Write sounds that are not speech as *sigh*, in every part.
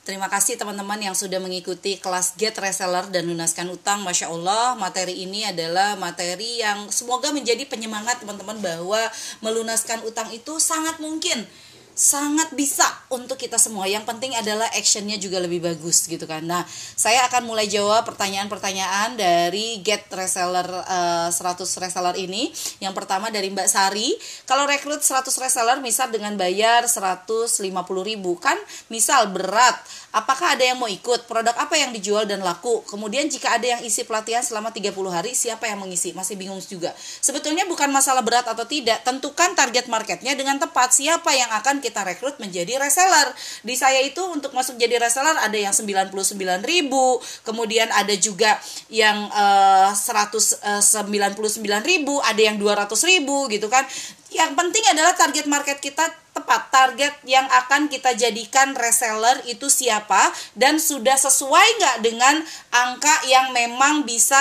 Terima kasih teman-teman yang sudah mengikuti kelas Get Reseller dan lunaskan utang. Masya Allah, materi ini adalah materi yang semoga menjadi penyemangat teman-teman bahwa melunaskan utang itu sangat mungkin sangat bisa untuk kita semua. Yang penting adalah actionnya juga lebih bagus gitu kan. Nah, saya akan mulai jawab pertanyaan-pertanyaan dari Get Reseller uh, 100 reseller ini. Yang pertama dari Mbak Sari, kalau rekrut 100 reseller misal dengan bayar 150.000 kan misal berat Apakah ada yang mau ikut? Produk apa yang dijual dan laku? Kemudian jika ada yang isi pelatihan selama 30 hari, siapa yang mengisi? Masih bingung juga. Sebetulnya bukan masalah berat atau tidak, tentukan target marketnya dengan tepat. Siapa yang akan kita rekrut menjadi reseller? Di saya itu untuk masuk jadi reseller ada yang 99 ribu, kemudian ada juga yang uh, 199 ribu, ada yang 200 ribu gitu kan. Yang penting adalah target market kita tepat target yang akan kita jadikan reseller itu siapa dan sudah sesuai nggak dengan angka yang memang bisa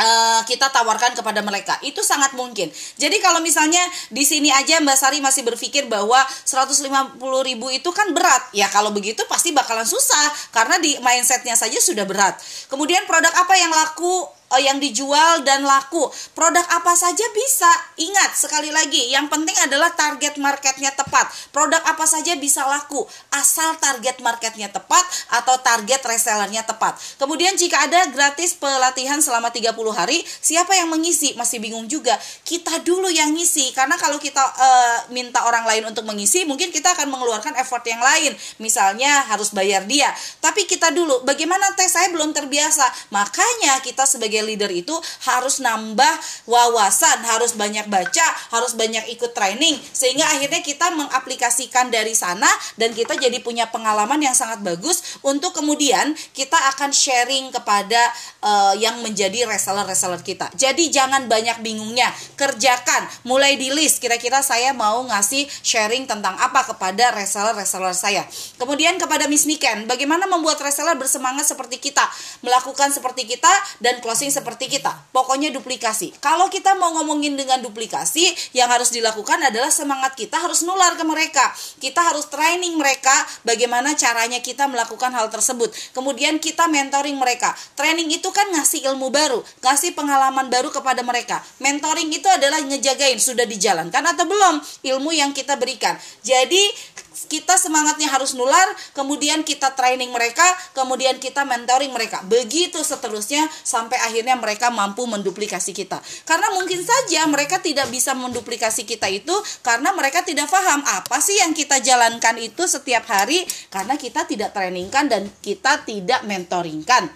Uh, kita tawarkan kepada mereka itu sangat mungkin. Jadi kalau misalnya di sini aja Mbak Sari masih berpikir bahwa 150 ribu itu kan berat, ya kalau begitu pasti bakalan susah karena di mindsetnya saja sudah berat. Kemudian produk apa yang laku yang dijual dan laku. Produk apa saja bisa. Ingat sekali lagi, yang penting adalah target marketnya tepat. Produk apa saja bisa laku asal target marketnya tepat atau target resellernya tepat. Kemudian jika ada gratis pelatihan selama 30 hari, siapa yang mengisi? Masih bingung juga. Kita dulu yang ngisi karena kalau kita uh, minta orang lain untuk mengisi, mungkin kita akan mengeluarkan effort yang lain. Misalnya harus bayar dia. Tapi kita dulu, bagaimana tes saya belum terbiasa. Makanya kita sebagai sebagai leader itu harus nambah wawasan, harus banyak baca, harus banyak ikut training sehingga akhirnya kita mengaplikasikan dari sana dan kita jadi punya pengalaman yang sangat bagus untuk kemudian kita akan sharing kepada uh, yang menjadi reseller-reseller kita. Jadi jangan banyak bingungnya, kerjakan, mulai di list kira-kira saya mau ngasih sharing tentang apa kepada reseller-reseller saya. Kemudian kepada Miss Niken, bagaimana membuat reseller bersemangat seperti kita, melakukan seperti kita dan closing seperti kita. Pokoknya duplikasi. Kalau kita mau ngomongin dengan duplikasi, yang harus dilakukan adalah semangat kita harus nular ke mereka. Kita harus training mereka bagaimana caranya kita melakukan hal tersebut. Kemudian kita mentoring mereka. Training itu kan ngasih ilmu baru, ngasih pengalaman baru kepada mereka. Mentoring itu adalah ngejagain sudah dijalankan atau belum ilmu yang kita berikan. Jadi kita semangatnya harus nular, kemudian kita training mereka, kemudian kita mentoring mereka. Begitu seterusnya sampai akhirnya mereka mampu menduplikasi kita. Karena mungkin saja mereka tidak bisa menduplikasi kita itu karena mereka tidak paham apa sih yang kita jalankan itu setiap hari karena kita tidak trainingkan dan kita tidak mentoringkan.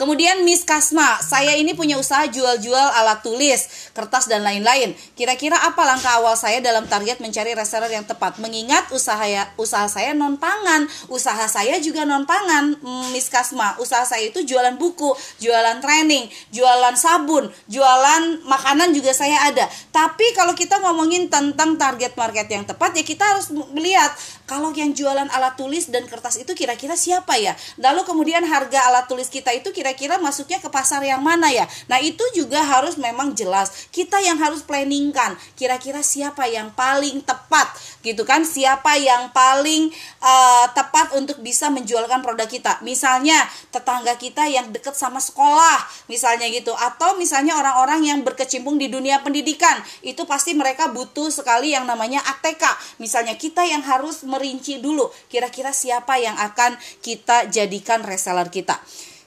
Kemudian Miss Kasma, saya ini punya usaha jual-jual alat tulis, kertas dan lain-lain. Kira-kira apa langkah awal saya dalam target mencari reseller yang tepat? Mengingat usaha ya, usaha saya non pangan, usaha saya juga non pangan, hmm, Miss Kasma. Usaha saya itu jualan buku, jualan training, jualan sabun, jualan makanan juga saya ada. Tapi kalau kita ngomongin tentang target market yang tepat ya kita harus melihat kalau yang jualan alat tulis dan kertas itu kira-kira siapa ya? Lalu kemudian harga alat tulis kita itu kira kira-kira masuknya ke pasar yang mana ya? Nah itu juga harus memang jelas. Kita yang harus planningkan kira-kira siapa yang paling tepat gitu kan? Siapa yang paling uh, tepat untuk bisa menjualkan produk kita? Misalnya tetangga kita yang deket sama sekolah misalnya gitu. Atau misalnya orang-orang yang berkecimpung di dunia pendidikan. Itu pasti mereka butuh sekali yang namanya ATK misalnya kita yang harus merinci dulu kira-kira siapa yang akan kita jadikan reseller kita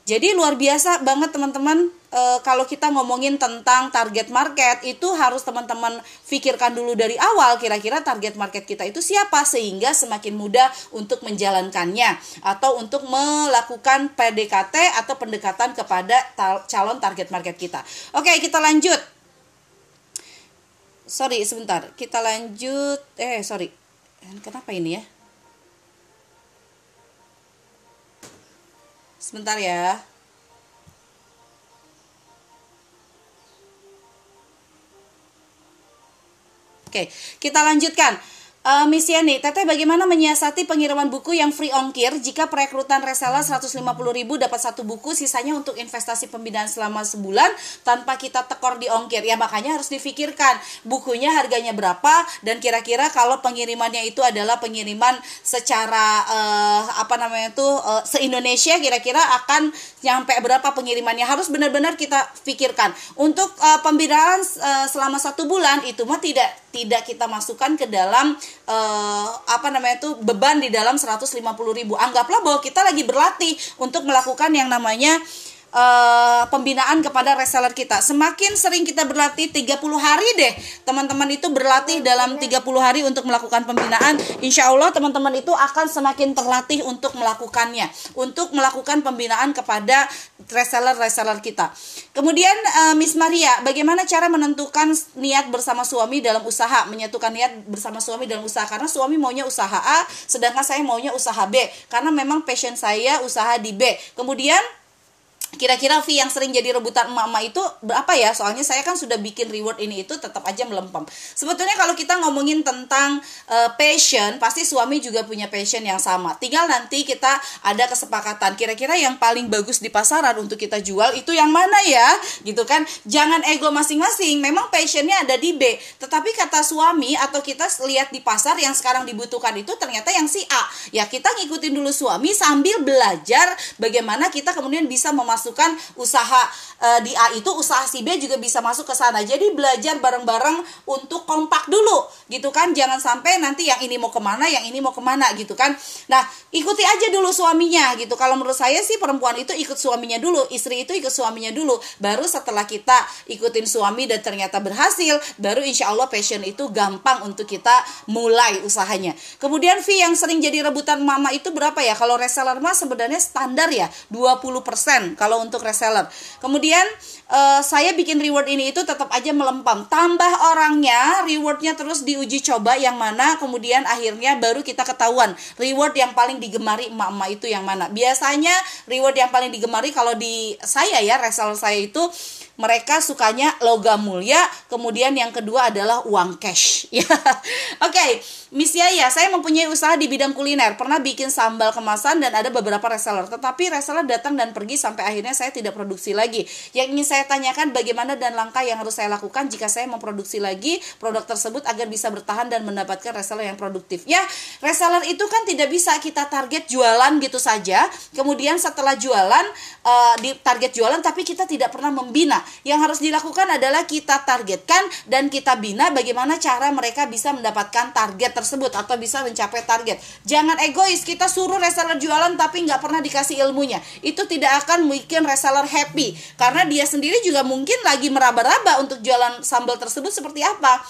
jadi luar biasa banget teman-teman e, kalau kita ngomongin tentang target market itu harus teman-teman pikirkan dulu dari awal kira-kira target market kita itu siapa sehingga semakin mudah untuk menjalankannya atau untuk melakukan PDKT atau pendekatan kepada calon target market kita. Oke, kita lanjut. Sorry, sebentar. Kita lanjut. Eh, sorry. Kenapa ini ya? Sebentar ya. Oke, kita lanjutkan. Uh, Miss Yani, Teteh bagaimana menyiasati pengiriman buku yang free ongkir jika perekrutan reseller 150 ribu dapat satu buku, sisanya untuk investasi pembinaan selama sebulan tanpa kita tekor di ongkir. Ya makanya harus difikirkan bukunya harganya berapa dan kira-kira kalau pengirimannya itu adalah pengiriman secara uh, apa namanya itu uh, se-Indonesia kira-kira akan nyampe berapa pengirimannya harus benar-benar kita pikirkan. Untuk uh, pembinaan uh, selama satu bulan itu mah tidak tidak kita masukkan ke dalam uh, apa namanya itu beban di dalam 150 ribu. Anggaplah bahwa kita lagi berlatih untuk melakukan yang namanya uh, pembinaan kepada reseller kita. Semakin sering kita berlatih 30 hari deh, teman-teman itu berlatih dalam 30 hari untuk melakukan pembinaan. Insya Allah teman-teman itu akan semakin terlatih untuk melakukannya, untuk melakukan pembinaan kepada reseller-reseller kita. Kemudian uh, Miss Maria, bagaimana cara menentukan niat bersama suami dalam usaha, menyatukan niat bersama suami dalam usaha karena suami maunya usaha A, sedangkan saya maunya usaha B karena memang passion saya usaha di B. Kemudian kira-kira fee yang sering jadi rebutan emak-emak itu berapa ya? Soalnya saya kan sudah bikin reward ini itu tetap aja melempem. Sebetulnya kalau kita ngomongin tentang uh, passion pasti suami juga punya passion yang sama. Tinggal nanti kita ada kesepakatan. Kira-kira yang paling bagus di pasaran untuk kita jual itu yang mana ya? Gitu kan? Jangan ego masing-masing. Memang passionnya ada di B. Tetapi kata suami atau kita lihat di pasar yang sekarang dibutuhkan itu ternyata yang si A. Ya kita ngikutin dulu suami sambil belajar bagaimana kita kemudian bisa memasukkan memasukkan usaha uh, di A itu usaha si B juga bisa masuk ke sana. Jadi belajar bareng-bareng untuk kompak dulu gitu kan. Jangan sampai nanti yang ini mau ke mana, yang ini mau ke mana gitu kan. Nah ikuti aja dulu suaminya gitu. Kalau menurut saya sih perempuan itu ikut suaminya dulu, istri itu ikut suaminya dulu. Baru setelah kita ikutin suami dan ternyata berhasil, baru insya Allah passion itu gampang untuk kita mulai usahanya. Kemudian fee yang sering jadi rebutan mama itu berapa ya? Kalau reseller mah sebenarnya standar ya 20%. Kalau kalau untuk reseller. Kemudian uh, saya bikin reward ini itu tetap aja melempam. Tambah orangnya, rewardnya terus diuji coba yang mana, kemudian akhirnya baru kita ketahuan reward yang paling digemari emak-emak itu yang mana. Biasanya reward yang paling digemari kalau di saya ya reseller saya itu mereka sukanya logam mulia, kemudian yang kedua adalah uang cash. *laughs* Ya, oke, okay. Miss Yaya, saya mempunyai usaha di bidang kuliner, pernah bikin sambal kemasan dan ada beberapa reseller, tetapi reseller datang dan pergi sampai akhirnya saya tidak produksi lagi. Yang ingin saya tanyakan bagaimana dan langkah yang harus saya lakukan jika saya memproduksi lagi produk tersebut agar bisa bertahan dan mendapatkan reseller yang produktif. Ya, reseller itu kan tidak bisa kita target jualan gitu saja, kemudian setelah jualan uh, di target jualan tapi kita tidak pernah membina yang harus dilakukan adalah kita targetkan dan kita bina bagaimana cara mereka bisa mendapatkan target tersebut atau bisa mencapai target. Jangan egois, kita suruh reseller jualan tapi nggak pernah dikasih ilmunya. Itu tidak akan bikin reseller happy karena dia sendiri juga mungkin lagi meraba-raba untuk jualan sambal tersebut seperti apa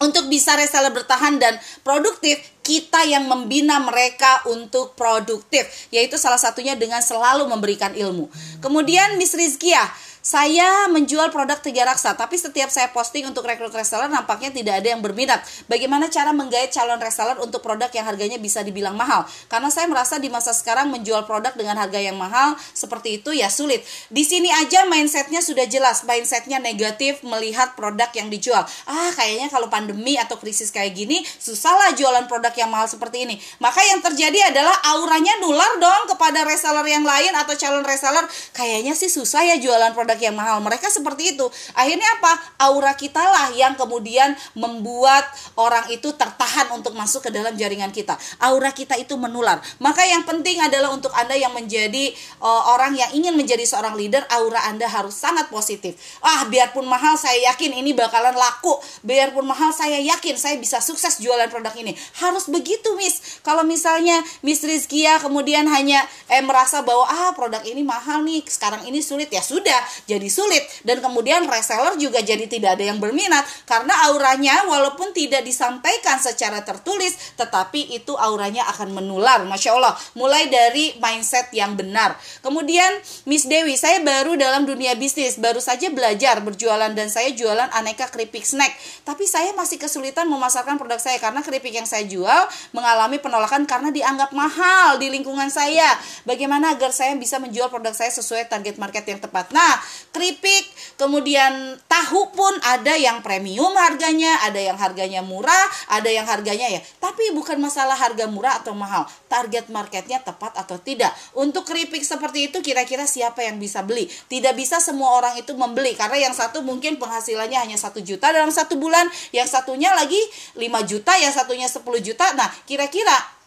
untuk bisa reseller bertahan dan produktif, kita yang membina mereka untuk produktif, yaitu salah satunya dengan selalu memberikan ilmu. Kemudian Miss Rizkia, saya menjual produk tiga raksa, tapi setiap saya posting untuk rekrut reseller nampaknya tidak ada yang berminat. Bagaimana cara menggait calon reseller untuk produk yang harganya bisa dibilang mahal? Karena saya merasa di masa sekarang menjual produk dengan harga yang mahal seperti itu ya sulit. Di sini aja mindsetnya sudah jelas, mindsetnya negatif melihat produk yang dijual. Ah kayaknya kalau pandemi atau krisis kayak gini susah lah jualan produk yang mahal seperti ini. Maka yang terjadi adalah auranya nular dong kepada reseller yang lain atau calon reseller. Kayaknya sih susah ya jualan produk produk yang mahal. Mereka seperti itu. Akhirnya apa? Aura kita lah yang kemudian membuat orang itu tertahan untuk masuk ke dalam jaringan kita. Aura kita itu menular. Maka yang penting adalah untuk Anda yang menjadi uh, orang yang ingin menjadi seorang leader, aura Anda harus sangat positif. Ah, biarpun mahal saya yakin ini bakalan laku. Biarpun mahal saya yakin saya bisa sukses jualan produk ini. Harus begitu, Miss. Kalau misalnya Miss Rizkia kemudian hanya eh merasa bahwa ah produk ini mahal nih, sekarang ini sulit ya sudah jadi sulit. Dan kemudian reseller juga jadi tidak ada yang berminat. Karena auranya walaupun tidak disampaikan secara tertulis tetapi itu auranya akan menular. Masya Allah. Mulai dari mindset yang benar. Kemudian Miss Dewi saya baru dalam dunia bisnis baru saja belajar berjualan dan saya jualan aneka keripik snack. Tapi saya masih kesulitan memasarkan produk saya karena keripik yang saya jual mengalami penolakan karena dianggap mahal di lingkungan saya. Bagaimana agar saya bisa menjual produk saya sesuai target market yang tepat? Nah keripik, kemudian tahu pun ada yang premium harganya, ada yang harganya murah, ada yang harganya ya. Tapi bukan masalah harga murah atau mahal, target marketnya tepat atau tidak. Untuk keripik seperti itu kira-kira siapa yang bisa beli? Tidak bisa semua orang itu membeli karena yang satu mungkin penghasilannya hanya satu juta dalam satu bulan, yang satunya lagi 5 juta, yang satunya 10 juta. Nah, kira-kira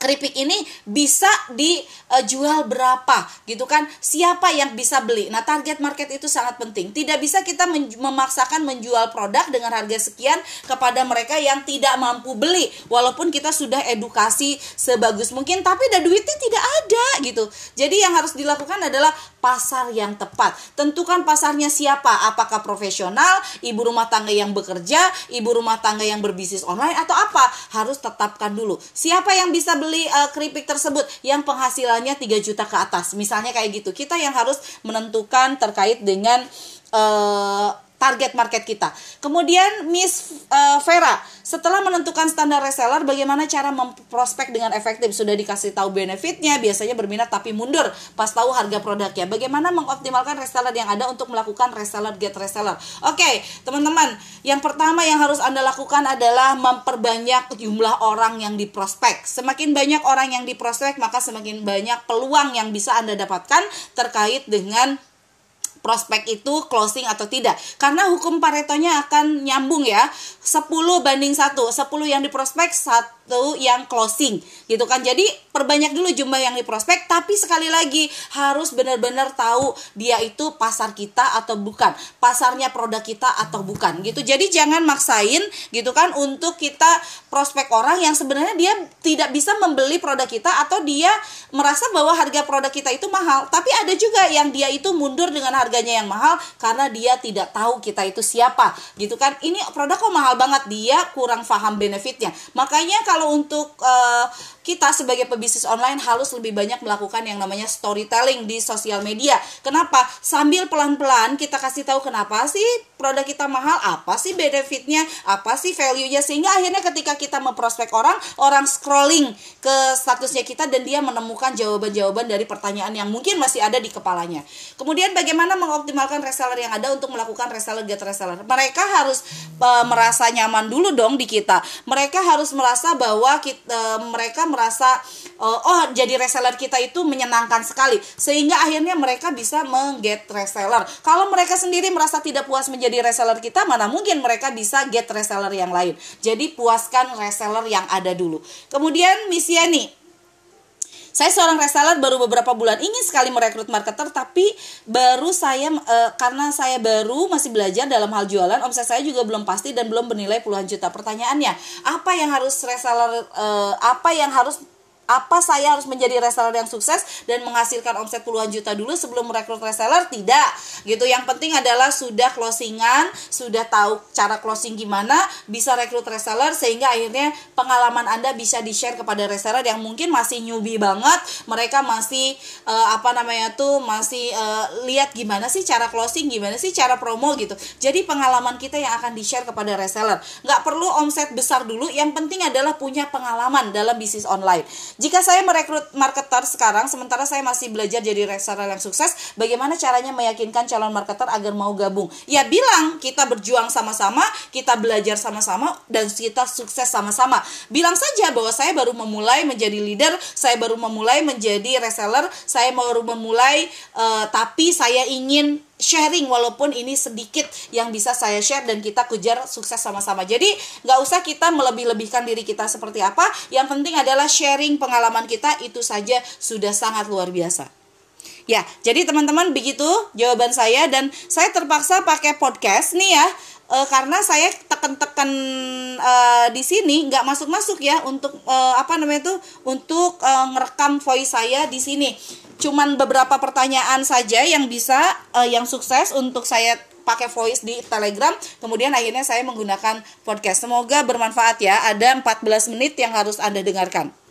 keripik ini bisa dijual berapa gitu kan? Siapa yang bisa beli? Nah target market itu sangat penting. Tidak bisa kita memaksakan menjual produk dengan harga sekian kepada mereka yang tidak mampu beli walaupun kita sudah edukasi sebagus mungkin tapi ada duitnya tidak ada gitu. Jadi yang harus dilakukan adalah pasar yang tepat. Tentukan pasarnya siapa? Apakah profesional? Ibu rumah tangga yang bekerja? Ibu rumah tangga yang berbisnis online? Atau apa? Harus tetapkan dulu. Siapa yang bisa beli beli uh, keripik tersebut yang penghasilannya 3 juta ke atas. Misalnya kayak gitu. Kita yang harus menentukan terkait dengan uh, target market kita. Kemudian Miss uh, Vera, setelah menentukan standar reseller, bagaimana cara memprospek dengan efektif? Sudah dikasih tahu benefitnya, biasanya berminat tapi mundur pas tahu harga produknya. Bagaimana mengoptimalkan reseller yang ada untuk melakukan reseller get reseller? Oke, okay, teman-teman, yang pertama yang harus anda lakukan adalah memperbanyak jumlah orang yang diprospek. Semakin banyak orang yang diprospek, maka semakin banyak peluang yang bisa anda dapatkan terkait dengan prospek itu closing atau tidak. Karena hukum Paretonya akan nyambung ya. 10 banding 1 10 yang di prospek satu yang closing. Gitu kan? Jadi perbanyak dulu jumlah yang di prospek tapi sekali lagi harus benar-benar tahu dia itu pasar kita atau bukan pasarnya produk kita atau bukan gitu. Jadi jangan maksain gitu kan untuk kita prospek orang yang sebenarnya dia tidak bisa membeli produk kita atau dia merasa bahwa harga produk kita itu mahal. Tapi ada juga yang dia itu mundur dengan harganya yang mahal karena dia tidak tahu kita itu siapa gitu kan. Ini produk kok mahal banget dia kurang paham benefitnya. Makanya kalau untuk uh, kita sebagai pebisnis online harus lebih banyak melakukan yang namanya storytelling di sosial media. Kenapa? Sambil pelan-pelan kita kasih tahu kenapa sih produk kita mahal, apa sih benefitnya, apa sih value-nya sehingga akhirnya ketika kita memprospek orang, orang scrolling ke statusnya kita dan dia menemukan jawaban-jawaban dari pertanyaan yang mungkin masih ada di kepalanya. Kemudian bagaimana mengoptimalkan reseller yang ada untuk melakukan reseller get reseller? Mereka harus uh, merasa nyaman dulu dong di kita. Mereka harus merasa bahwa kita, uh, mereka merasa uh, oh jadi reseller kita itu menyenangkan sekali sehingga akhirnya mereka bisa mengget reseller. Kalau mereka sendiri merasa tidak puas menjadi reseller kita, mana mungkin mereka bisa get reseller yang lain. Jadi puaskan reseller yang ada dulu. Kemudian Miss Yani, saya seorang reseller baru beberapa bulan ingin sekali merekrut marketer tapi baru saya e, karena saya baru masih belajar dalam hal jualan omset saya juga belum pasti dan belum bernilai puluhan juta. Pertanyaannya, apa yang harus reseller e, apa yang harus apa saya harus menjadi reseller yang sukses dan menghasilkan omset puluhan juta dulu sebelum merekrut reseller? Tidak. Gitu. Yang penting adalah sudah closingan sudah tahu cara closing gimana bisa rekrut reseller sehingga akhirnya pengalaman anda bisa di share kepada reseller yang mungkin masih newbie banget. Mereka masih uh, apa namanya tuh masih uh, lihat gimana sih cara closing gimana sih cara promo gitu. Jadi pengalaman kita yang akan di share kepada reseller. Nggak perlu omset besar dulu. Yang penting adalah punya pengalaman dalam bisnis online jika saya merekrut marketer sekarang, sementara saya masih belajar jadi reseller yang sukses, bagaimana caranya meyakinkan calon marketer agar mau gabung? Ya bilang kita berjuang sama-sama, kita belajar sama-sama, dan kita sukses sama-sama. Bilang saja bahwa saya baru memulai menjadi leader, saya baru memulai menjadi reseller, saya baru memulai, uh, tapi saya ingin sharing walaupun ini sedikit yang bisa saya share dan kita kejar sukses sama-sama. Jadi nggak usah kita melebih-lebihkan diri kita seperti apa. Yang penting adalah sharing pengalaman kita itu saja sudah sangat luar biasa. Ya, jadi teman-teman begitu jawaban saya dan saya terpaksa pakai podcast nih ya e, karena saya tekan-tekan e, di sini nggak masuk-masuk ya untuk e, apa namanya tuh untuk e, ngerekam voice saya di sini cuman beberapa pertanyaan saja yang bisa uh, yang sukses untuk saya pakai voice di Telegram. Kemudian akhirnya saya menggunakan podcast. Semoga bermanfaat ya. Ada 14 menit yang harus Anda dengarkan.